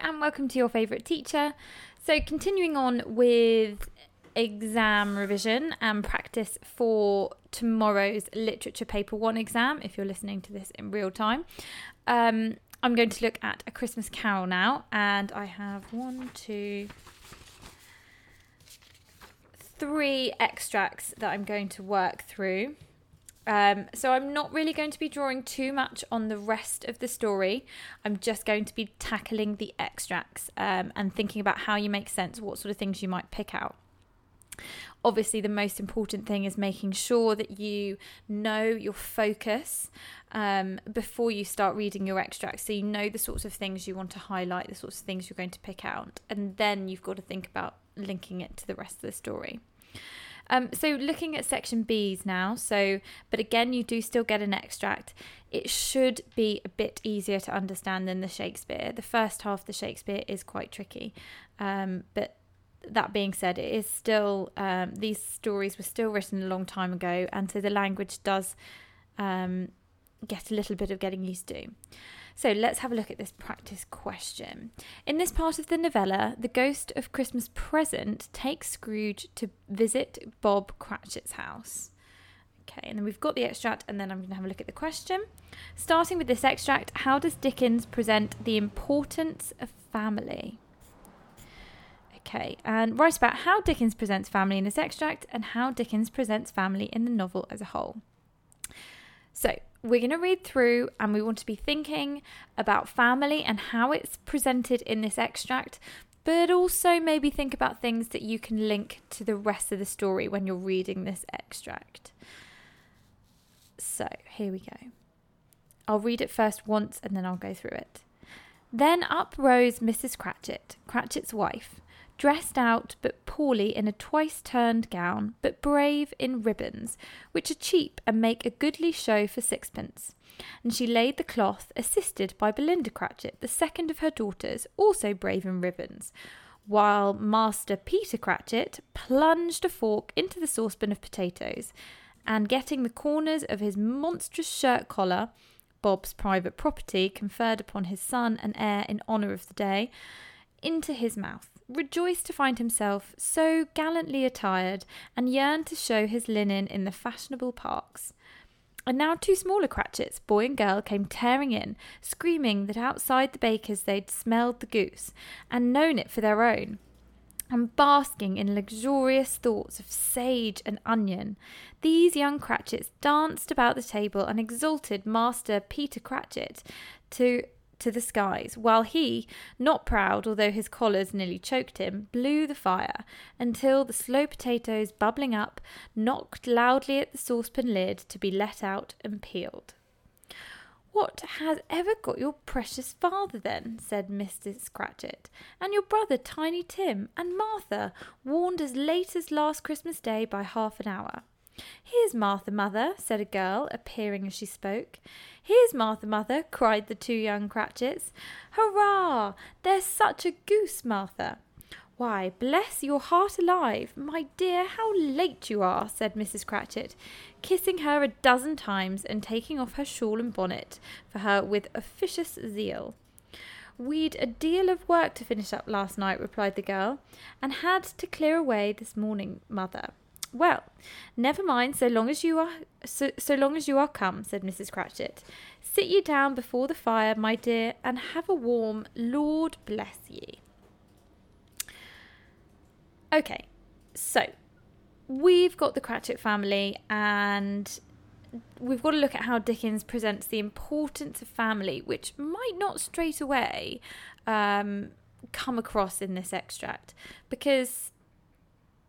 and welcome to your favourite teacher. So, continuing on with exam revision and practice for tomorrow's literature paper one exam, if you're listening to this in real time. Um, I'm going to look at A Christmas Carol now, and I have one, two, three extracts that I'm going to work through. Um, so I'm not really going to be drawing too much on the rest of the story. I'm just going to be tackling the extracts um, and thinking about how you make sense, what sort of things you might pick out. Obviously, the most important thing is making sure that you know your focus um, before you start reading your extracts. So you know the sorts of things you want to highlight, the sorts of things you're going to pick out, and then you've got to think about linking it to the rest of the story. Um, so looking at section B's now, so but again you do still get an extract. It should be a bit easier to understand than the Shakespeare. The first half of the Shakespeare is quite tricky, um, but that being said, it is still um, these stories were still written a long time ago, and so the language does um, get a little bit of getting used to. So let's have a look at this practice question. In this part of the novella, the ghost of Christmas present takes Scrooge to visit Bob Cratchit's house. Okay, and then we've got the extract, and then I'm going to have a look at the question. Starting with this extract, how does Dickens present the importance of family? Okay, and write about how Dickens presents family in this extract and how Dickens presents family in the novel as a whole. So, we're going to read through and we want to be thinking about family and how it's presented in this extract, but also maybe think about things that you can link to the rest of the story when you're reading this extract. So, here we go. I'll read it first once and then I'll go through it. Then up rose Mrs. Cratchit, Cratchit's wife, dressed out but poorly in a twice turned gown, but brave in ribbons, which are cheap and make a goodly show for sixpence. And she laid the cloth, assisted by Belinda Cratchit, the second of her daughters, also brave in ribbons, while Master Peter Cratchit plunged a fork into the saucepan of potatoes, and getting the corners of his monstrous shirt collar, Bob's private property, conferred upon his son and heir in honour of the day, into his mouth rejoiced to find himself so gallantly attired and yearned to show his linen in the fashionable parks. And now two smaller Cratchits, boy and girl, came tearing in, screaming that outside the baker's they'd smelled the goose and known it for their own. And basking in luxurious thoughts of sage and onion, these young Cratchits danced about the table and exalted Master Peter Cratchit to to the skies, while he, not proud although his collars nearly choked him, blew the fire until the slow potatoes bubbling up knocked loudly at the saucepan lid to be let out and peeled. What has ever got your precious father then? said Mrs. Cratchit, and your brother Tiny Tim, and Martha, warned as late as last Christmas Day by half an hour. Here's Martha, mother, said a girl, appearing as she spoke. Here's Martha, mother, cried the two young Cratchits. Hurrah! There's such a goose, Martha. Why, bless your heart alive, my dear, how late you are, said Mrs. Cratchit, kissing her a dozen times and taking off her shawl and bonnet for her with officious zeal. We'd a deal of work to finish up last night, replied the girl, and had to clear away this morning, mother. Well, never mind, so long as you are so, so long as you are come, said Mrs. Cratchit. Sit you down before the fire, my dear, and have a warm Lord bless ye. Okay, so we've got the Cratchit family and we've got to look at how Dickens presents the importance of family, which might not straight away um, come across in this extract because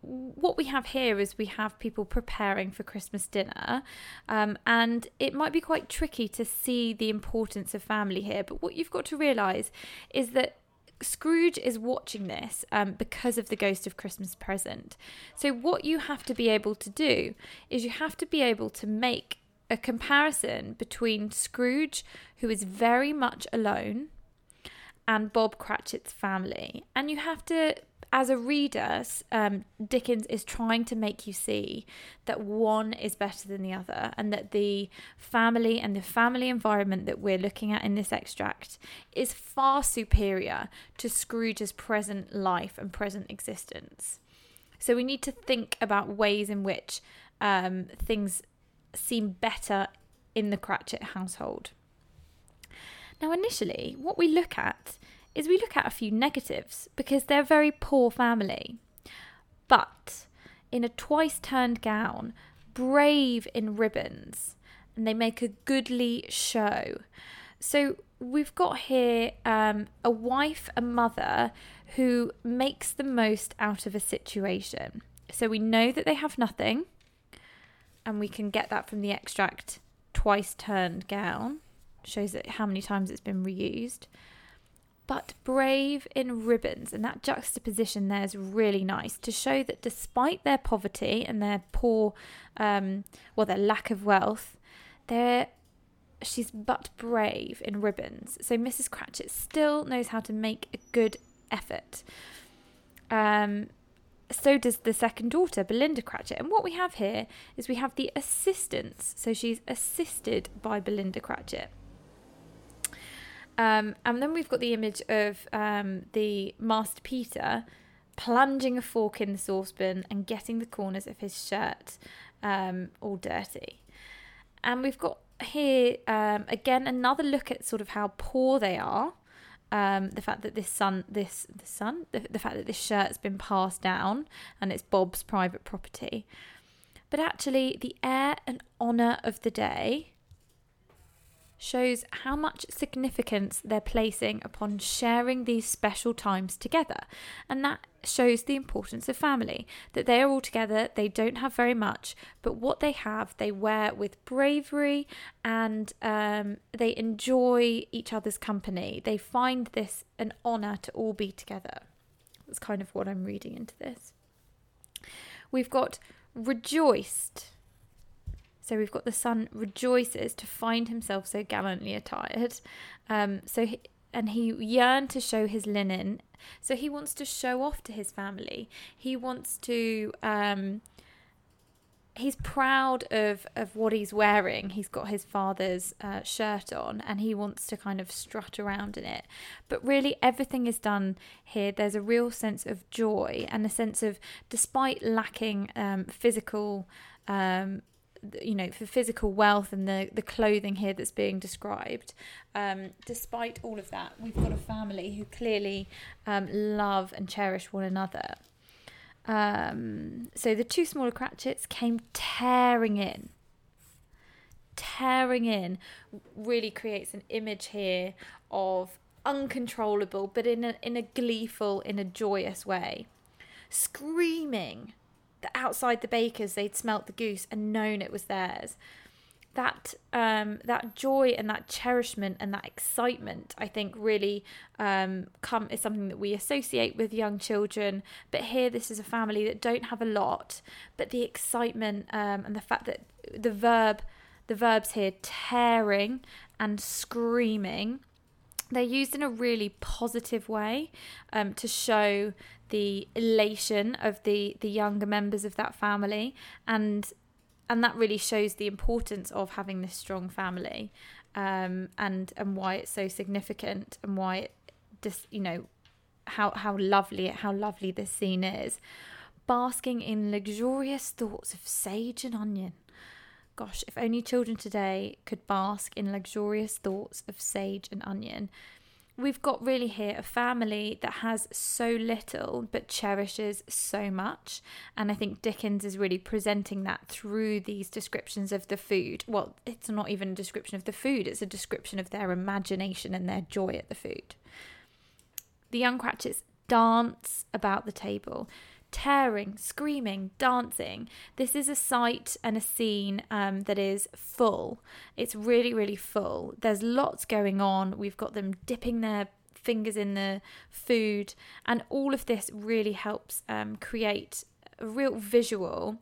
what we have here is we have people preparing for Christmas dinner, um, and it might be quite tricky to see the importance of family here. But what you've got to realise is that Scrooge is watching this um, because of the ghost of Christmas present. So, what you have to be able to do is you have to be able to make a comparison between Scrooge, who is very much alone, and Bob Cratchit's family. And you have to, as a reader, um, Dickens is trying to make you see that one is better than the other and that the family and the family environment that we're looking at in this extract is far superior to Scrooge's present life and present existence. So we need to think about ways in which um, things seem better in the Cratchit household. Now, initially, what we look at is we look at a few negatives because they're a very poor family. But in a twice turned gown, brave in ribbons, and they make a goodly show. So we've got here um, a wife, a mother who makes the most out of a situation. So we know that they have nothing, and we can get that from the extract twice turned gown shows it how many times it's been reused. But brave in ribbons, and that juxtaposition there is really nice to show that despite their poverty and their poor, um, well, their lack of wealth, they're she's but brave in ribbons. So Mrs. Cratchit still knows how to make a good effort. Um, so does the second daughter, Belinda Cratchit. And what we have here is we have the assistance. So she's assisted by Belinda Cratchit. Um, and then we've got the image of um, the Master Peter plunging a fork in the saucepan and getting the corners of his shirt um, all dirty. And we've got here um, again another look at sort of how poor they are. Um, the fact that this son, this the son, the, the fact that this shirt's been passed down and it's Bob's private property, but actually the heir and honour of the day shows how much significance they're placing upon sharing these special times together. And that shows the importance of family that they are all together, they don't have very much, but what they have, they wear with bravery and um, they enjoy each other's company. They find this an honour to all be together. That's kind of what I'm reading into this. We've got rejoiced so we've got the son rejoices to find himself so gallantly attired. Um, so he, and he yearned to show his linen. So he wants to show off to his family. He wants to. Um, he's proud of of what he's wearing. He's got his father's uh, shirt on, and he wants to kind of strut around in it. But really, everything is done here. There's a real sense of joy and a sense of, despite lacking um, physical um, you know for physical wealth and the the clothing here that's being described. Um, despite all of that we've got a family who clearly um, love and cherish one another. Um, so the two smaller cratchits came tearing in. Tearing in really creates an image here of uncontrollable but in a in a gleeful in a joyous way. Screaming outside the baker's they'd smelt the goose and known it was theirs. That um, that joy and that cherishment and that excitement, I think, really um, come is something that we associate with young children. But here, this is a family that don't have a lot, but the excitement um, and the fact that the verb, the verbs here, tearing and screaming, they're used in a really positive way um, to show the elation of the the younger members of that family. And and that really shows the importance of having this strong family um, and and why it's so significant and why it just you know how how lovely how lovely this scene is. Basking in luxurious thoughts of sage and onion. Gosh if only children today could bask in luxurious thoughts of sage and onion we've got really here a family that has so little but cherishes so much. And I think Dickens is really presenting that through these descriptions of the food. Well, it's not even a description of the food, it's a description of their imagination and their joy at the food. The young Cratchits dance about the table tearing, screaming, dancing. This is a sight and a scene um, that is full. It's really, really full. There's lots going on. We've got them dipping their fingers in the food, and all of this really helps um, create a real visual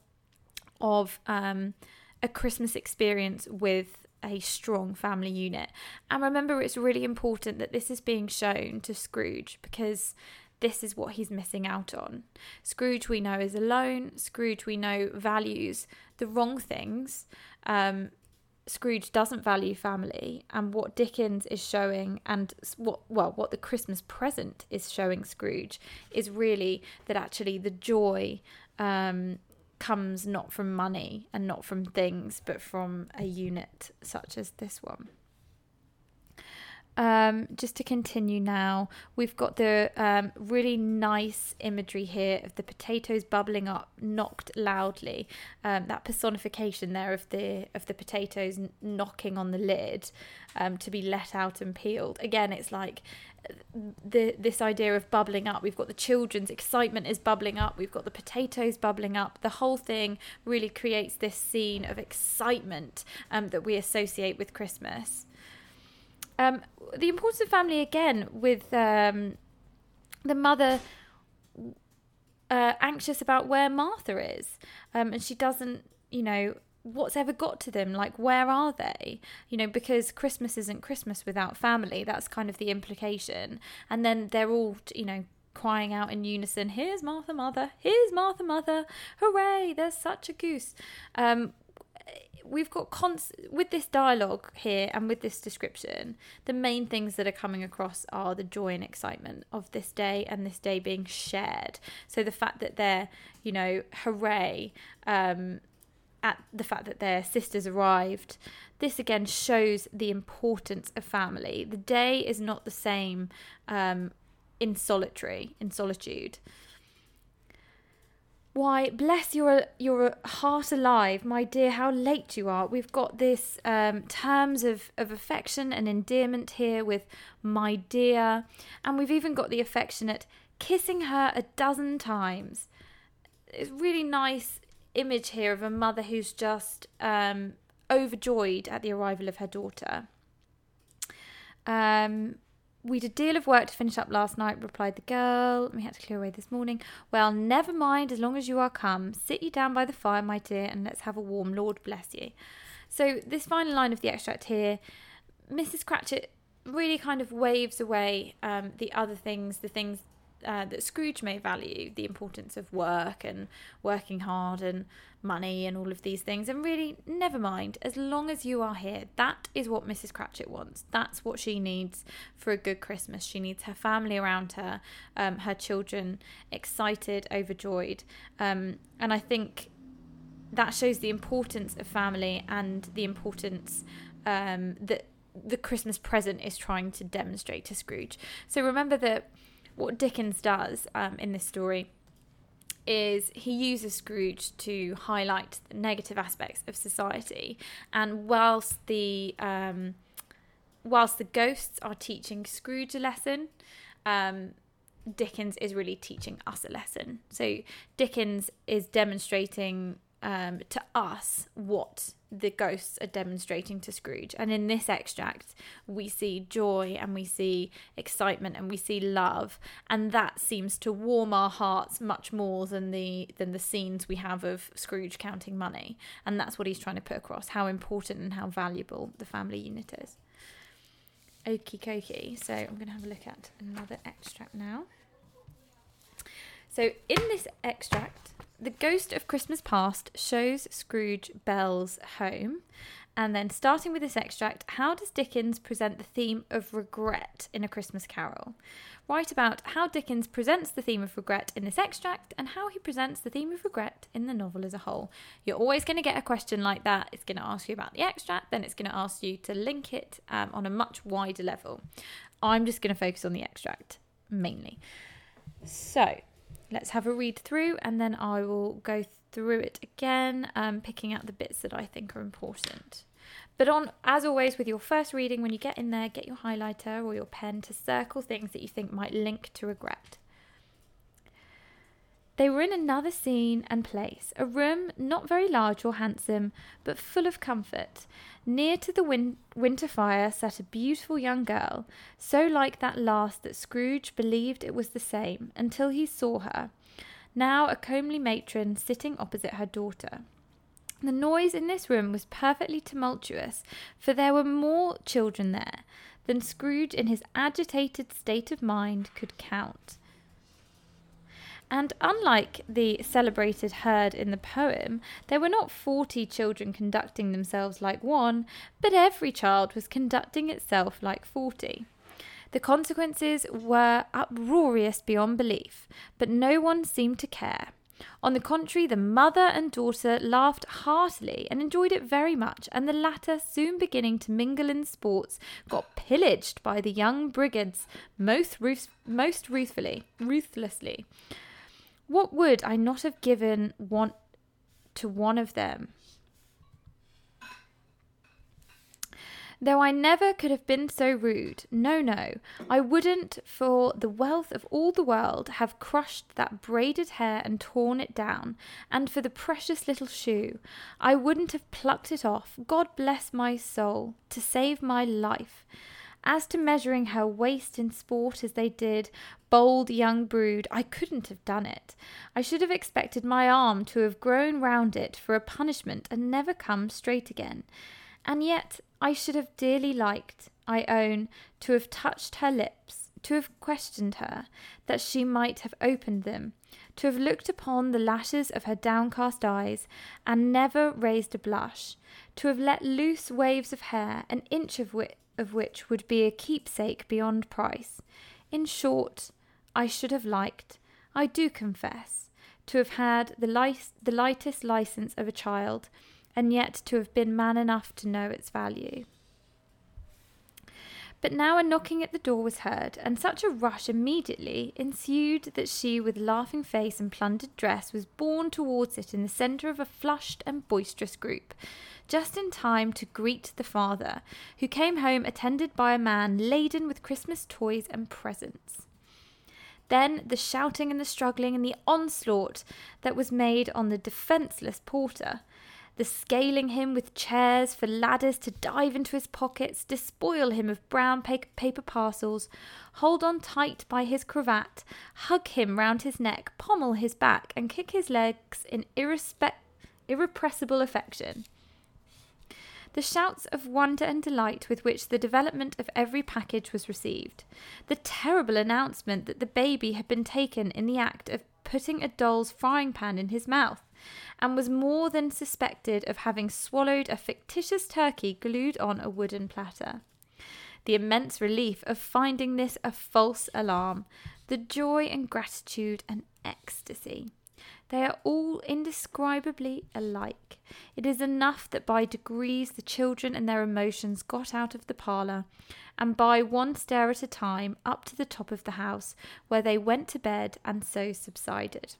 of um, a Christmas experience with a strong family unit. And remember, it's really important that this is being shown to Scrooge because this is what he's missing out on. Scrooge, we know, is alone. Scrooge, we know, values the wrong things. Um, Scrooge doesn't value family, and what Dickens is showing, and what well, what the Christmas present is showing Scrooge is really that actually the joy um, comes not from money and not from things, but from a unit such as this one. Um, just to continue now, we've got the um, really nice imagery here of the potatoes bubbling up, knocked loudly. Um, that personification there of the of the potatoes knocking on the lid um, to be let out and peeled. Again, it's like the this idea of bubbling up. We've got the children's excitement is bubbling up. We've got the potatoes bubbling up. The whole thing really creates this scene of excitement um, that we associate with Christmas. Um, the importance of family again with um, the mother uh, anxious about where Martha is, um, and she doesn't, you know, what's ever got to them like where are they? You know because christmas isn't christmas without family that's kind of the implication. And then they're all you know crying out in unison here's martha mother here's martha mother hooray there's such a goose. Um, we've got cons with this dialogue here and with this description the main things that are coming across are the joy and excitement of this day and this day being shared. So the fact that they're you know hooray um, at the fact that their sisters arrived this again shows the importance of family. The day is not the same um, in solitary in solitude why, bless your your heart alive, my dear, how late you are. We've got this um, terms of, of affection and endearment here with my dear, and we've even got the affectionate kissing her a dozen times. It's really nice image here of a mother who's just um, overjoyed at the arrival of her daughter. Um, We'd a deal of work to finish up last night, replied the girl. We had to clear away this morning. Well, never mind, as long as you are come. Sit you down by the fire, my dear, and let's have a warm. Lord bless you. So, this final line of the extract here, Mrs. Cratchit really kind of waves away um, the other things, the things uh, that Scrooge may value the importance of work and working hard and money and all of these things. And really, never mind, as long as you are here, that is what Mrs. Cratchit wants. That's what she needs for a good Christmas. She needs her family around her, um, her children excited, overjoyed. Um, and I think that shows the importance of family and the importance um, that the Christmas present is trying to demonstrate to Scrooge. So remember that what Dickens does um, in this story is he uses Scrooge to highlight the negative aspects of society, and whilst the um, whilst the ghosts are teaching Scrooge a lesson, um, Dickens is really teaching us a lesson. So Dickens is demonstrating um, to us what the ghosts are demonstrating to Scrooge. And in this extract, we see joy and we see excitement and we see love, and that seems to warm our hearts much more than the than the scenes we have of Scrooge counting money. And that's what he's trying to put across: how important and how valuable the family unit is. Okie dokie. So I'm going to have a look at another extract now. So in this extract, the Ghost of Christmas Past shows Scrooge Belle's home. And then, starting with this extract, how does Dickens present the theme of regret in A Christmas Carol? Write about how Dickens presents the theme of regret in this extract and how he presents the theme of regret in the novel as a whole. You're always going to get a question like that. It's going to ask you about the extract, then it's going to ask you to link it um, on a much wider level. I'm just going to focus on the extract mainly. So, let's have a read through and then I will go through it again, um, picking out the bits that I think are important. But on, as always, with your first reading, when you get in there, get your highlighter or your pen to circle things that you think might link to regret. They were in another scene and place, a room not very large or handsome, but full of comfort. Near to the win- winter fire sat a beautiful young girl, so like that last that Scrooge believed it was the same until he saw her, now a comely matron sitting opposite her daughter. The noise in this room was perfectly tumultuous, for there were more children there than Scrooge, in his agitated state of mind, could count. And unlike the celebrated herd in the poem, there were not forty children conducting themselves like one, but every child was conducting itself like forty. The consequences were uproarious beyond belief, but no one seemed to care. On the contrary, the mother and daughter laughed heartily and enjoyed it very much, and the latter, soon beginning to mingle in sports, got pillaged by the young brigands most, ruth- most ruthfully, ruthlessly. What would I not have given one to one of them? Though I never could have been so rude, no, no, I wouldn't for the wealth of all the world have crushed that braided hair and torn it down, and for the precious little shoe, I wouldn't have plucked it off, God bless my soul, to save my life. As to measuring her waist in sport as they did, bold young brood, I couldn't have done it. I should have expected my arm to have grown round it for a punishment and never come straight again. And yet I should have dearly liked, I own, to have touched her lips, to have questioned her, that she might have opened them, to have looked upon the lashes of her downcast eyes, and never raised a blush, to have let loose waves of hair, an inch of, wi- of which would be a keepsake beyond price. In short, I should have liked, I do confess, to have had the, the lightest license of a child, and yet to have been man enough to know its value. But now a knocking at the door was heard, and such a rush immediately ensued that she, with laughing face and plundered dress, was borne towards it in the centre of a flushed and boisterous group, just in time to greet the father, who came home attended by a man laden with Christmas toys and presents. Then the shouting and the struggling and the onslaught that was made on the defenceless porter, the scaling him with chairs for ladders to dive into his pockets, despoil him of brown paper parcels, hold on tight by his cravat, hug him round his neck, pommel his back, and kick his legs in irrespe- irrepressible affection. The shouts of wonder and delight with which the development of every package was received, the terrible announcement that the baby had been taken in the act of putting a doll's frying pan in his mouth, and was more than suspected of having swallowed a fictitious turkey glued on a wooden platter. The immense relief of finding this a false alarm, the joy and gratitude and ecstasy. They are all indescribably alike. It is enough that by degrees the children and their emotions got out of the parlour, and by one stair at a time up to the top of the house, where they went to bed and so subsided.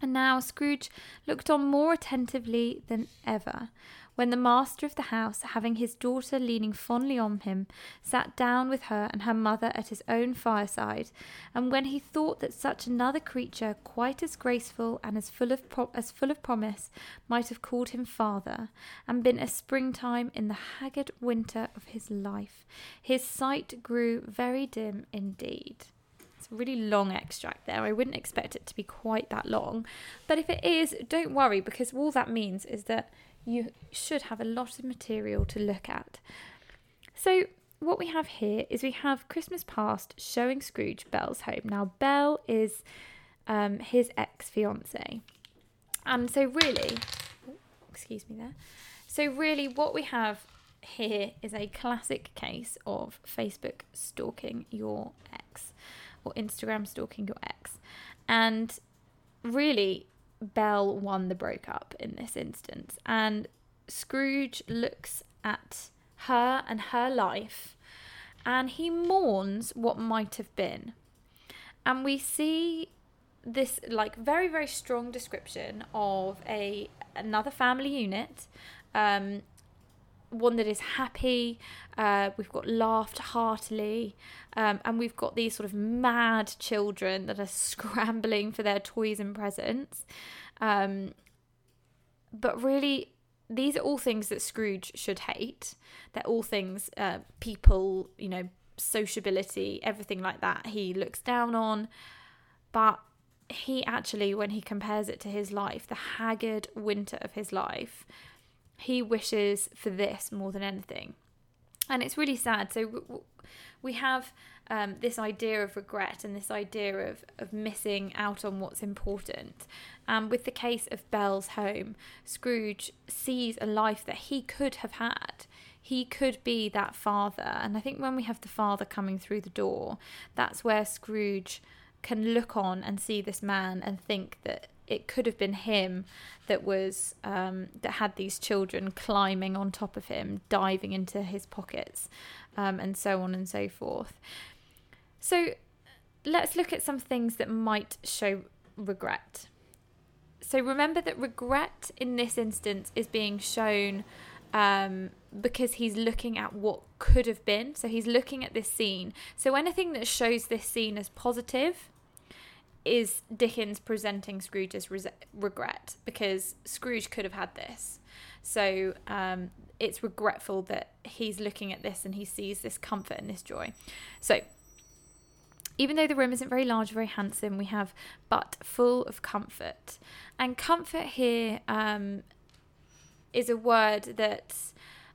And now Scrooge looked on more attentively than ever, when the master of the house, having his daughter leaning fondly on him, sat down with her and her mother at his own fireside, and when he thought that such another creature, quite as graceful and as full of pro- as full of promise, might have called him father, and been a springtime in the haggard winter of his life, his sight grew very dim indeed really long extract there. I wouldn't expect it to be quite that long. But if it is, don't worry because all that means is that you should have a lot of material to look at. So, what we have here is we have Christmas past showing Scrooge Belle's home. Now, Belle is um, his ex fiance. And so, really, excuse me there. So, really, what we have here is a classic case of Facebook stalking your ex or Instagram stalking your ex. And really, Belle won the breakup in this instance. And Scrooge looks at her and her life and he mourns what might have been. And we see this like very very strong description of a another family unit um one that is happy. Uh, we've got laughed heartily, um, and we've got these sort of mad children that are scrambling for their toys and presents. Um, but really, these are all things that Scrooge should hate. They're all things uh, people, you know, sociability, everything like that. He looks down on, but he actually, when he compares it to his life, the haggard winter of his life, he wishes for this more than anything. And it's really sad. So we have um, this idea of regret and this idea of, of missing out on what's important. Um, with the case of Belle's home, Scrooge sees a life that he could have had. He could be that father. And I think when we have the father coming through the door, that's where Scrooge can look on and see this man and think that it could have been him that was um, that had these children climbing on top of him, diving into his pockets, um, and so on and so forth. So let's look at some things that might show regret. So remember that regret in this instance is being shown um, because he's looking at what could have been. So he's looking at this scene. So anything that shows this scene as positive is Dickens presenting Scrooge's re- regret because Scrooge could have had this. So um, it's regretful that he's looking at this and he sees this comfort and this joy. So even though the room isn't very large, very handsome, we have but full of comfort. And comfort here um, is a word that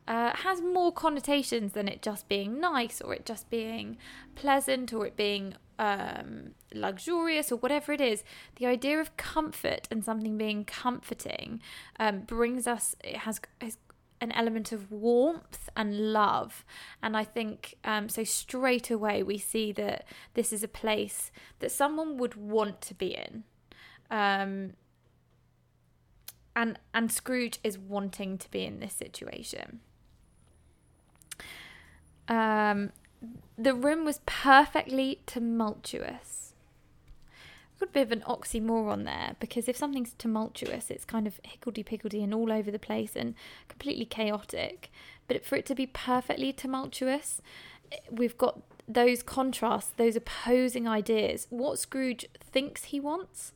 uh, has more connotations than it just being nice or it just being pleasant or it being um, luxurious or whatever it is. The idea of comfort and something being comforting um, brings us, it has, has an element of warmth and love. And I think um, so straight away we see that this is a place that someone would want to be in. Um, and and Scrooge is wanting to be in this situation. Um, the room was perfectly tumultuous. Got a bit of an oxymoron there because if something's tumultuous, it's kind of higgledy piggledy and all over the place and completely chaotic. But for it to be perfectly tumultuous, we've got those contrasts, those opposing ideas. What Scrooge thinks he wants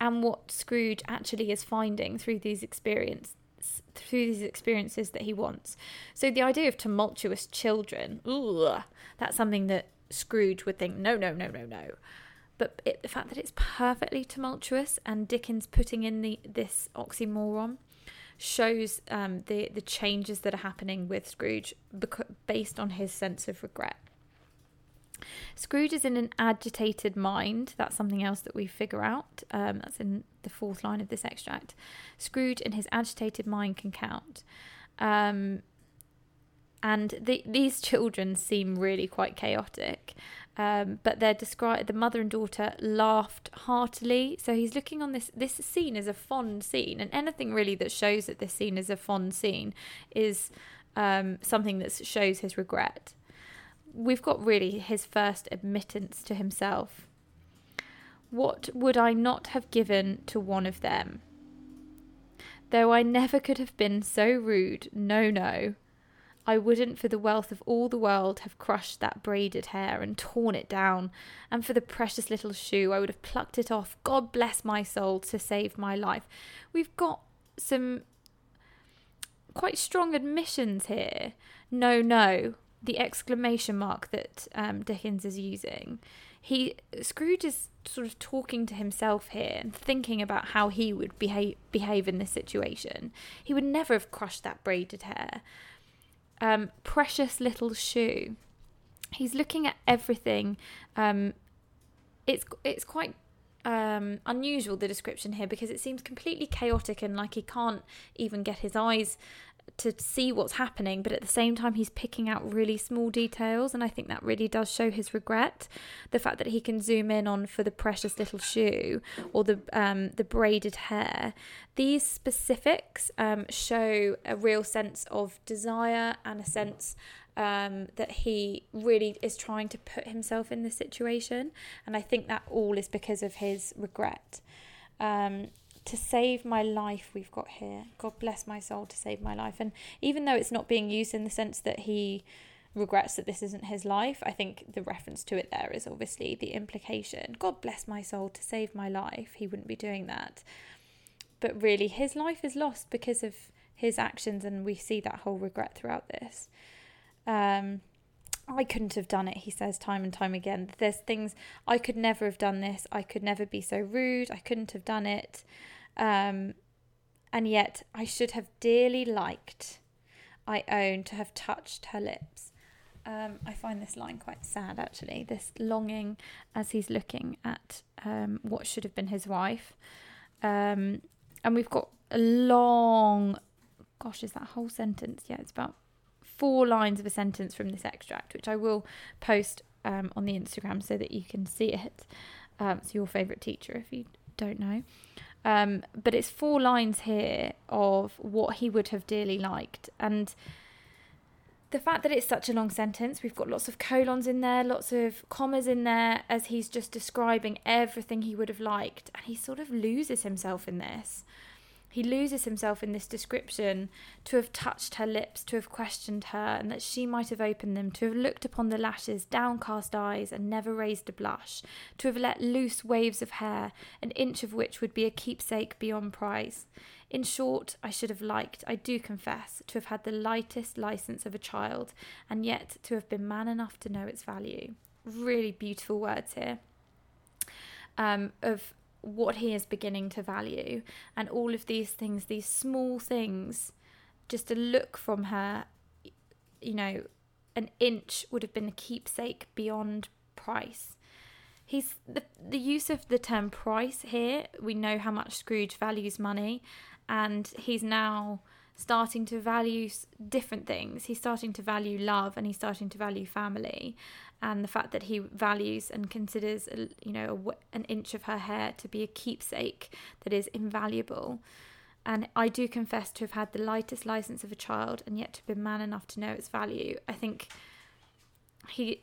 and what Scrooge actually is finding through these experiences through these experiences that he wants. So the idea of tumultuous children, ugh, that's something that Scrooge would think, no, no, no, no, no. But it, the fact that it's perfectly tumultuous and Dickens putting in the this oxymoron shows um, the the changes that are happening with Scrooge beca- based on his sense of regret. Scrooge is in an agitated mind. That's something else that we figure out. Um, that's in the fourth line of this extract. Scrooge in his agitated mind can count. Um, and the, these children seem really quite chaotic. Um, but they're described. The mother and daughter laughed heartily. So he's looking on this. This scene is a fond scene, and anything really that shows that this scene is a fond scene is um, something that shows his regret we've got really his first admittance to himself. What would I not have given to one of them? Though I never could have been so rude, no, no, I wouldn't for the wealth of all the world have crushed that braided hair and torn it down, and for the precious little shoe I would have plucked it off, God bless my soul, to save my life. We've got some quite strong admissions here. No, no, the exclamation mark that um, Dickens is using, he Scrooge is sort of talking to himself here and thinking about how he would behave behave in this situation. He would never have crushed that braided hair. Um, precious little shoe. He's looking at everything. Um, it's it's quite um, unusual the description here because it seems completely chaotic and like he can't even get his eyes to see what's happening, but at the same time, he's picking out really small details, and I think that really does show his regret. The fact that he can zoom in on for the precious little shoe or the um, the braided hair. These specifics um, show a real sense of desire and a sense um, that he really is trying to put himself in this situation, and I think that all is because of his regret. Um, to save my life we've got here god bless my soul to save my life and even though it's not being used in the sense that he regrets that this isn't his life i think the reference to it there is obviously the implication god bless my soul to save my life he wouldn't be doing that but really his life is lost because of his actions and we see that whole regret throughout this um, I couldn't have done it, he says time and time again. There's things I could never have done this. I could never be so rude. I couldn't have done it. Um, and yet I should have dearly liked, I own, to have touched her lips. Um, I find this line quite sad, actually. This longing as he's looking at um, what should have been his wife. Um, and we've got a long, gosh, is that whole sentence? Yeah, it's about four lines of a sentence from this extract, which I will post um, on the Instagram so that you can see it. Um, it's your favourite teacher if you don't know. Um, but it's four lines here of what he would have dearly liked. And the fact that it's such a long sentence, we've got lots of colons in there, lots of commas in there, as he's just describing everything he would have liked. And he sort of loses himself in this. He loses himself in this description to have touched her lips, to have questioned her, and that she might have opened them, to have looked upon the lashes, downcast eyes, and never raised a blush, to have let loose waves of hair, an inch of which would be a keepsake beyond price. In short, I should have liked, I do confess, to have had the lightest license of a child, and yet to have been man enough to know its value. Really beautiful words here. Um, of what he is beginning to value. And all of these things these small things just a look from her you know an inch would have been a keepsake beyond price. He's the, the use of the term price here we know how much scrooge values money and he's now starting to value different things. He's starting to value love and he's starting to value family and the fact that he values and considers you know an inch of her hair to be a keepsake that is invaluable. And I do confess to have had the lightest license of a child and yet to be man enough to know its value. I think he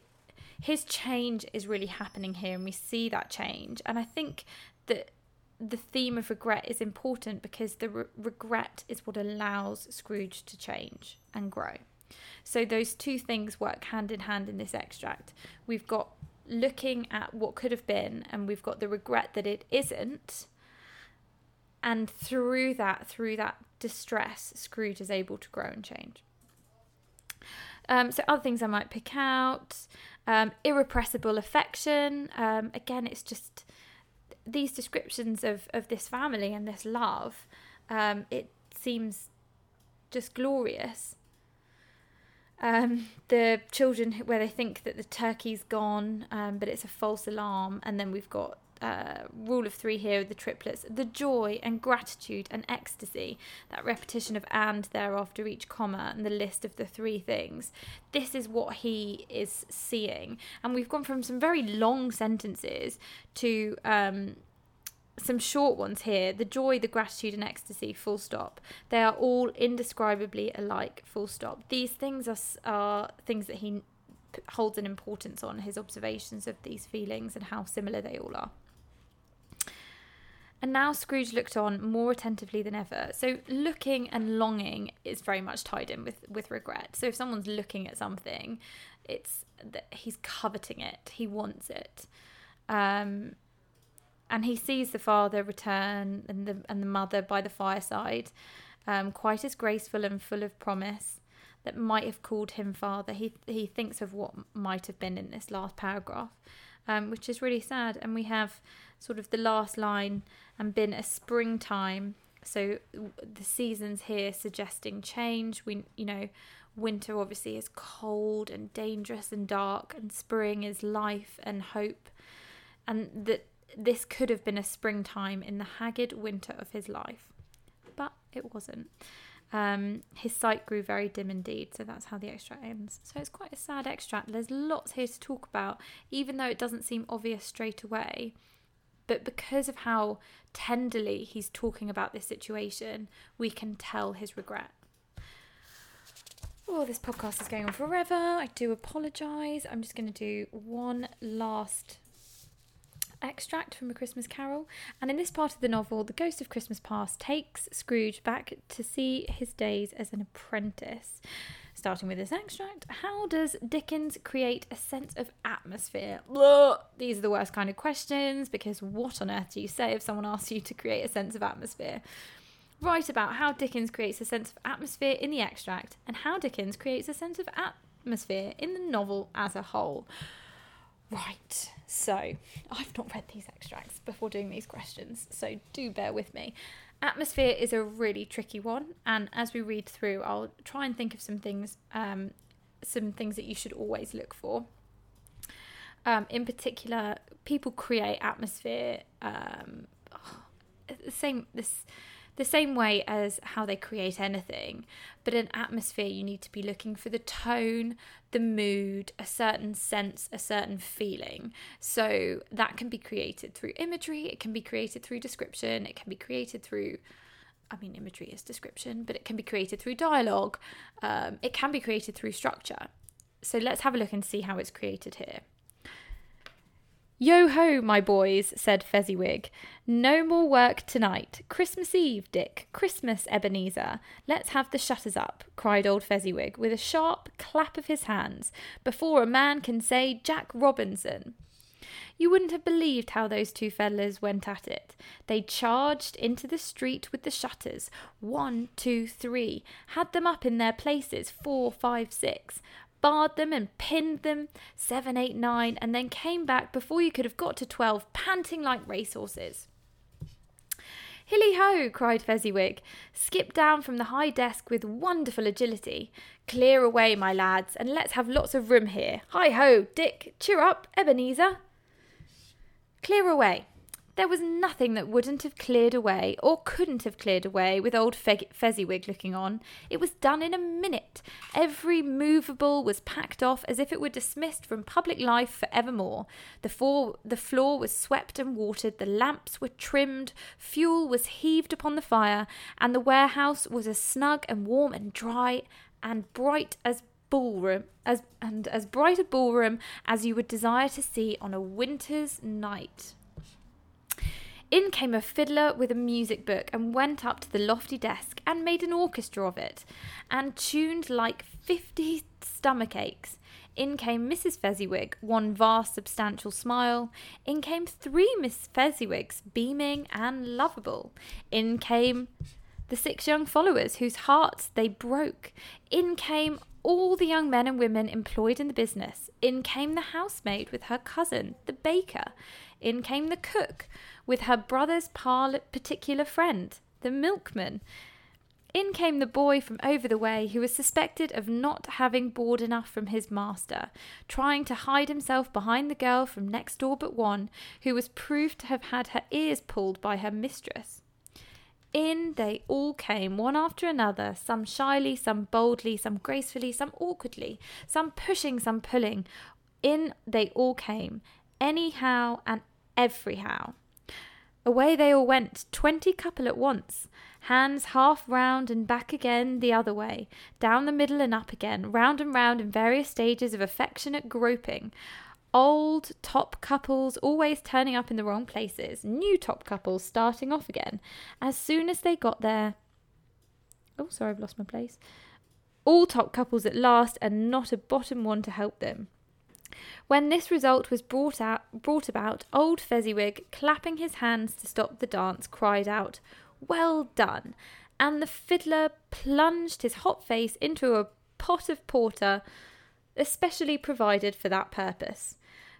his change is really happening here and we see that change. And I think that the theme of regret is important because the re- regret is what allows Scrooge to change and grow so those two things work hand in hand in this extract. We've got looking at what could have been, and we've got the regret that it isn't. And through that, through that distress, Scrooge is able to grow and change. Um, so other things I might pick out, um, irrepressible affection. Um, again, it's just these descriptions of of this family and this love. Um, it seems just glorious. Um, the children where they think that the turkey's gone, um, but it's a false alarm, and then we've got uh, rule of three here with the triplets. The joy and gratitude and ecstasy that repetition of and there after each comma and the list of the three things. This is what he is seeing. And we've gone from some very long sentences to um, some short ones here the joy, the gratitude, and ecstasy, full stop. They are all indescribably alike, full stop. These things are, are things that he holds an importance on, his observations of these feelings and how similar they all are. And now Scrooge looked on more attentively than ever. So looking and longing is very much tied in with, with regret. So if someone's looking at something, it's that he's coveting it, he wants it. Um, and he sees the father return and the and the mother by the fireside, um, quite as graceful and full of promise that might have called him father. He he thinks of what might have been in this last paragraph, um, which is really sad. And we have sort of the last line and been a springtime. So the seasons here suggesting change. We you know winter obviously is cold and dangerous and dark, and spring is life and hope, and that this could have been a springtime in the haggard winter of his life, but it wasn't. Um, his sight grew very dim indeed, so that's how the extract ends. So it's quite a sad extract. There's lots here to talk about, even though it doesn't seem obvious straight away. But because of how tenderly he's talking about this situation, we can tell his regret. Oh, this podcast is going on forever. I do apologise. I'm just going to do one last extract from A Christmas Carol, and in this part of the novel, the ghost of Christmas Past takes Scrooge back to see his days as an apprentice. Starting with this extract, how does Dickens create a sense of atmosphere? Blah! These are the worst kind of questions because what on earth do you say if someone asks you to create a sense of atmosphere? Write about how Dickens creates a sense of atmosphere in the extract and how Dickens creates a sense of atmosphere in the novel as a whole. Right, so I've not read these extracts before doing these questions, so do bear with me. Atmosphere is a really tricky one, and as we read through, I'll try and think of some things, um, some things that you should always look for. Um, in particular, people create atmosphere um, the same this the same way as how they create anything. But an atmosphere, you need to be looking for the tone, the mood, a certain sense, a certain feeling. So that can be created through imagery, it can be created through description, it can be created through. I mean, imagery is description, but it can be created through dialogue. Um, it can be created through structure. So let's have a look and see how it's created here. Yo ho, my boys, said Fezziwig. No more work tonight. Christmas Eve, Dick. Christmas, Ebenezer. Let's have the shutters up, cried old Fezziwig, with a sharp clap of his hands, before a man can say Jack Robinson. You wouldn't have believed how those two fellows went at it. They charged into the street with the shutters. One, two, three. Had them up in their places. Four, five, six barred them and pinned them, seven, eight, nine, and then came back before you could have got to twelve, panting like racehorses. Hilly ho! cried Fezziwig. Skip down from the high desk with wonderful agility. Clear away, my lads, and let's have lots of room here. Hi ho, Dick! Cheer up, Ebenezer! Clear away. There was nothing that wouldn't have cleared away or couldn't have cleared away with old Fe- Fezziwig looking on. It was done in a minute. Every movable was packed off as if it were dismissed from public life for evermore. The, for- the floor was swept and watered, the lamps were trimmed, fuel was heaved upon the fire, and the warehouse was as snug and warm and dry and bright as ballroom as and as bright a ballroom as you would desire to see on a winter's night. In came a fiddler with a music book and went up to the lofty desk and made an orchestra of it, and tuned like fifty stomach aches. In came Mrs. Fezziwig, one vast substantial smile. In came three Miss Fezziwigs, beaming and lovable. In came the six young followers whose hearts they broke. In came all the young men and women employed in the business. In came the housemaid with her cousin, the baker. In came the cook with her brother's particular friend, the milkman. In came the boy from over the way who was suspected of not having board enough from his master, trying to hide himself behind the girl from next door but one, who was proved to have had her ears pulled by her mistress. In they all came, one after another, some shyly, some boldly, some gracefully, some awkwardly, some pushing, some pulling. In they all came, anyhow and everyhow. Away they all went, twenty couple at once, hands half round and back again the other way, down the middle and up again, round and round in various stages of affectionate groping. Old top couples always turning up in the wrong places, new top couples starting off again. As soon as they got there. Oh, sorry, I've lost my place. All top couples at last, and not a bottom one to help them. When this result was brought out brought about, old Fezziwig, clapping his hands to stop the dance, cried out, Well done! And the fiddler plunged his hot face into a pot of porter especially provided for that purpose.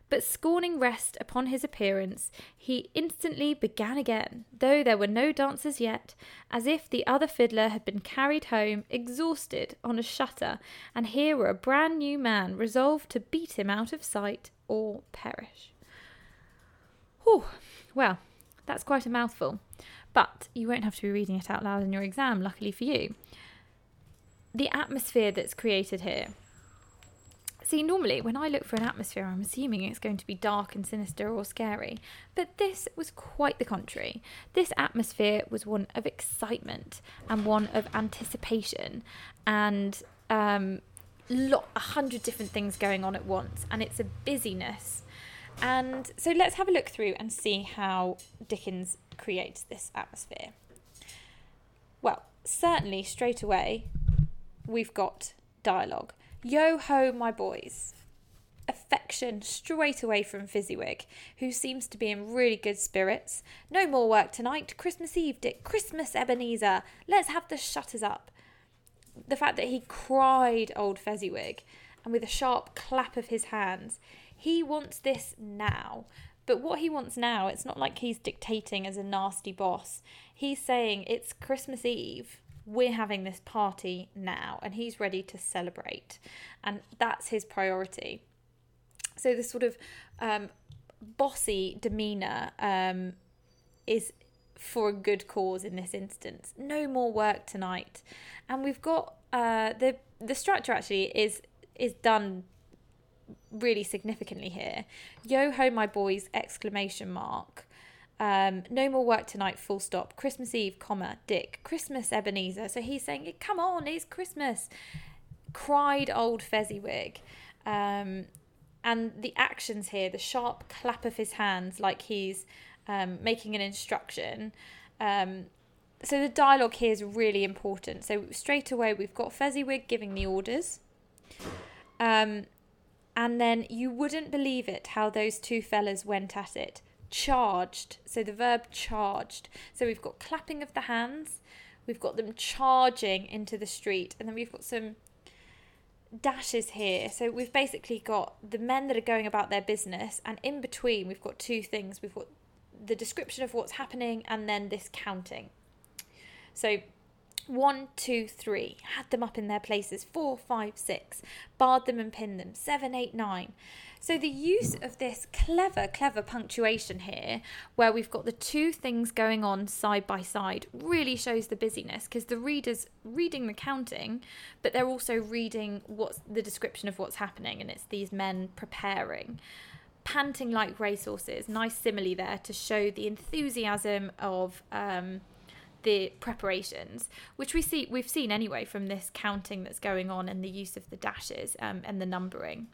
But scorning rest upon his appearance, he instantly began again, though there were no dancers yet, as if the other fiddler had been carried home, exhausted, on a shutter, and here were a brand new man resolved to beat him out of sight or perish. Whew, well, that's quite a mouthful, but you won't have to be reading it out loud in your exam, luckily for you. The atmosphere that's created here See, normally when I look for an atmosphere, I'm assuming it's going to be dark and sinister or scary, but this was quite the contrary. This atmosphere was one of excitement and one of anticipation and um, lot, a hundred different things going on at once, and it's a busyness. And so let's have a look through and see how Dickens creates this atmosphere. Well, certainly straight away, we've got dialogue. Yo ho, my boys. Affection straight away from Fezziwig, who seems to be in really good spirits. No more work tonight. Christmas Eve, Dick. Christmas, Ebenezer. Let's have the shutters up. The fact that he cried old Fezziwig and with a sharp clap of his hands. He wants this now. But what he wants now, it's not like he's dictating as a nasty boss. He's saying it's Christmas Eve. We're having this party now, and he's ready to celebrate. And that's his priority. So, this sort of um, bossy demeanour um, is for a good cause in this instance. No more work tonight. And we've got uh, the the structure actually is is done really significantly here. Yo ho, my boys! Exclamation mark. Um, no more work tonight. Full stop. Christmas Eve, comma Dick. Christmas Ebenezer. So he's saying, "Come on, it's Christmas." Cried old Fezziwig. Um, and the actions here, the sharp clap of his hands, like he's um, making an instruction. Um, so the dialogue here is really important. So straight away, we've got Fezziwig giving the orders. Um, and then you wouldn't believe it how those two fellas went at it. Charged. So the verb charged. So we've got clapping of the hands, we've got them charging into the street, and then we've got some dashes here. So we've basically got the men that are going about their business, and in between, we've got two things. We've got the description of what's happening and then this counting. So one, two, three, had them up in their places. Four, five, six, barred them and pinned them. Seven, eight, nine. So the use of this clever, clever punctuation here, where we've got the two things going on side by side, really shows the busyness because the reader's reading the counting, but they're also reading what's the description of what's happening, and it's these men preparing panting like racehorses. Nice simile there to show the enthusiasm of um, the preparations, which we see we've seen anyway from this counting that's going on and the use of the dashes um, and the numbering.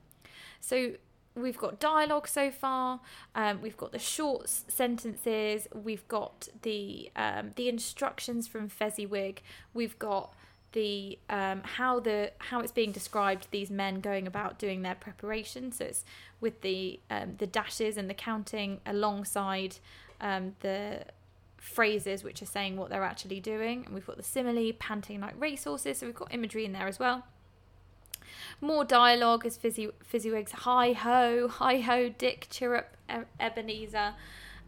So we've got dialogue so far. Um, we've got the short sentences. We've got the um, the instructions from Fezziwig. We've got the um, how the how it's being described these men going about doing their preparation so it's with the um, the dashes and the counting alongside um, the phrases which are saying what they're actually doing and we've got the simile panting like racehorses so we've got imagery in there as well more dialogue as Fizzy, Fezziwig's hi ho hi ho dick chirrup ebenezer.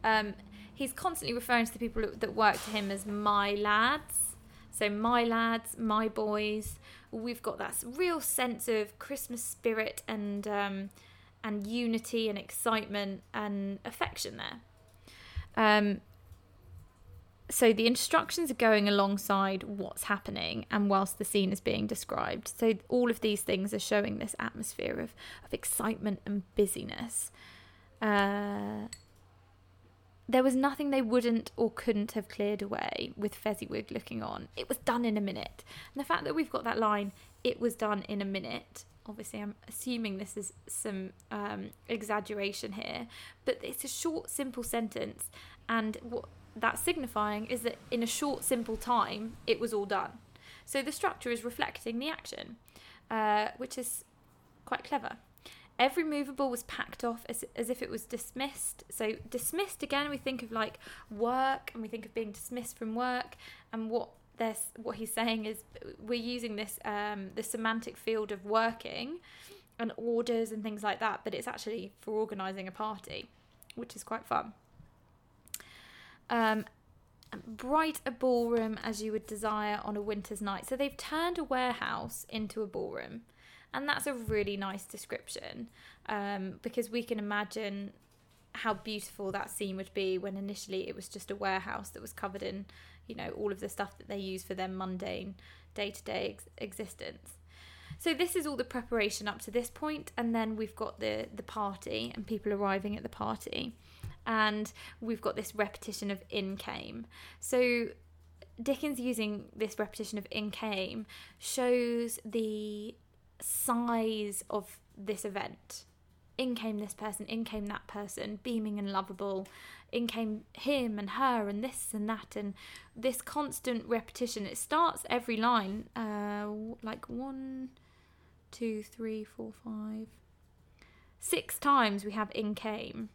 Um, he's constantly referring to the people that work to him as my lads. So, my lads, my boys, we've got that real sense of Christmas spirit and um, and unity and excitement and affection there. Um, so the instructions are going alongside what's happening and whilst the scene is being described. So all of these things are showing this atmosphere of, of excitement and busyness. Uh, there was nothing they wouldn't or couldn't have cleared away with Fezziwig looking on. It was done in a minute. And the fact that we've got that line, it was done in a minute, obviously I'm assuming this is some um, exaggeration here, but it's a short, simple sentence. And what that's signifying is that in a short, simple time, it was all done. So the structure is reflecting the action, uh, which is quite clever. Every movable was packed off as, as if it was dismissed. So, dismissed again, we think of like work and we think of being dismissed from work. And what this, what he's saying is we're using this um, the semantic field of working and orders and things like that, but it's actually for organising a party, which is quite fun. Um, bright a ballroom as you would desire on a winter's night. So they've turned a warehouse into a ballroom. And that's a really nice description um, because we can imagine how beautiful that scene would be when initially it was just a warehouse that was covered in, you know, all of the stuff that they use for their mundane day to day existence. So this is all the preparation up to this point, and then we've got the the party and people arriving at the party, and we've got this repetition of in came. So Dickens using this repetition of in came shows the size of this event. In came this person, in came that person, beaming and lovable. In came him and her and this and that, and this constant repetition. It starts every line uh, like one, two, three, four, five, six times we have in came.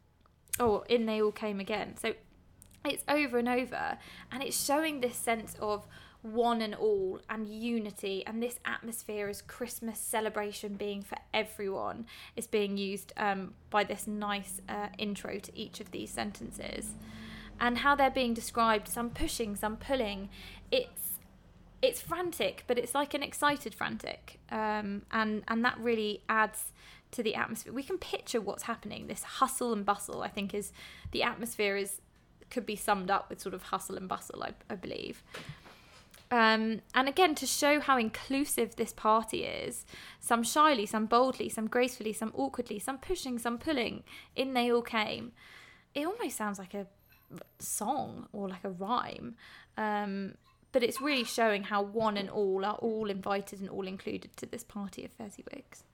Oh, in they all came again. So it's over and over, and it's showing this sense of one and all and unity and this atmosphere as Christmas celebration being for everyone is being used um, by this nice uh, intro to each of these sentences and how they're being described some pushing some pulling it's it's frantic but it's like an excited frantic um, and and that really adds to the atmosphere we can picture what's happening this hustle and bustle i think is the atmosphere is could be summed up with sort of hustle and bustle i, I believe um, and again, to show how inclusive this party is, some shyly, some boldly, some gracefully, some awkwardly, some pushing, some pulling, in they all came. It almost sounds like a song or like a rhyme. Um, but it's really showing how one and all are all invited and all included to this party of Fezziwigs.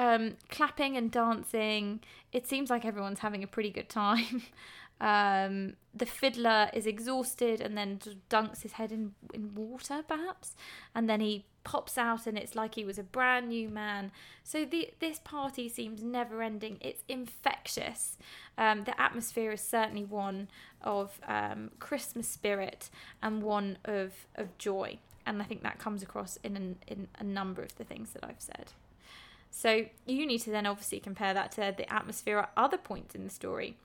Um, clapping and dancing, it seems like everyone's having a pretty good time. Um, the fiddler is exhausted and then dunks his head in, in water, perhaps, and then he pops out and it's like he was a brand new man. So the this party seems never ending. It's infectious. Um, the atmosphere is certainly one of um, Christmas spirit and one of of joy, and I think that comes across in an, in a number of the things that I've said. So you need to then obviously compare that to the atmosphere at other points in the story.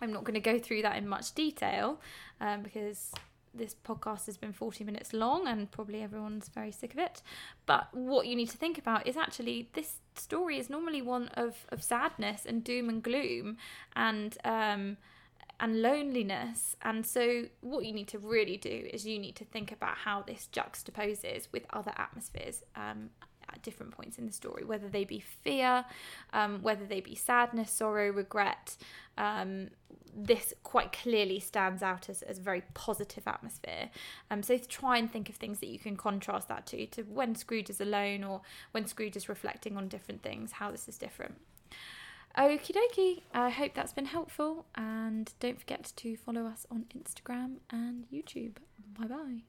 I'm not going to go through that in much detail um, because this podcast has been 40 minutes long and probably everyone's very sick of it. But what you need to think about is actually this story is normally one of, of sadness and doom and gloom and um, and loneliness. And so what you need to really do is you need to think about how this juxtaposes with other atmospheres um, at different points in the story, whether they be fear, um, whether they be sadness, sorrow, regret. Um, this quite clearly stands out as, as a very positive atmosphere. Um, so try and think of things that you can contrast that to, to when Scrooge is alone or when Scrooge is reflecting on different things, how this is different. Okie dokie, I hope that's been helpful and don't forget to follow us on Instagram and YouTube. Bye bye.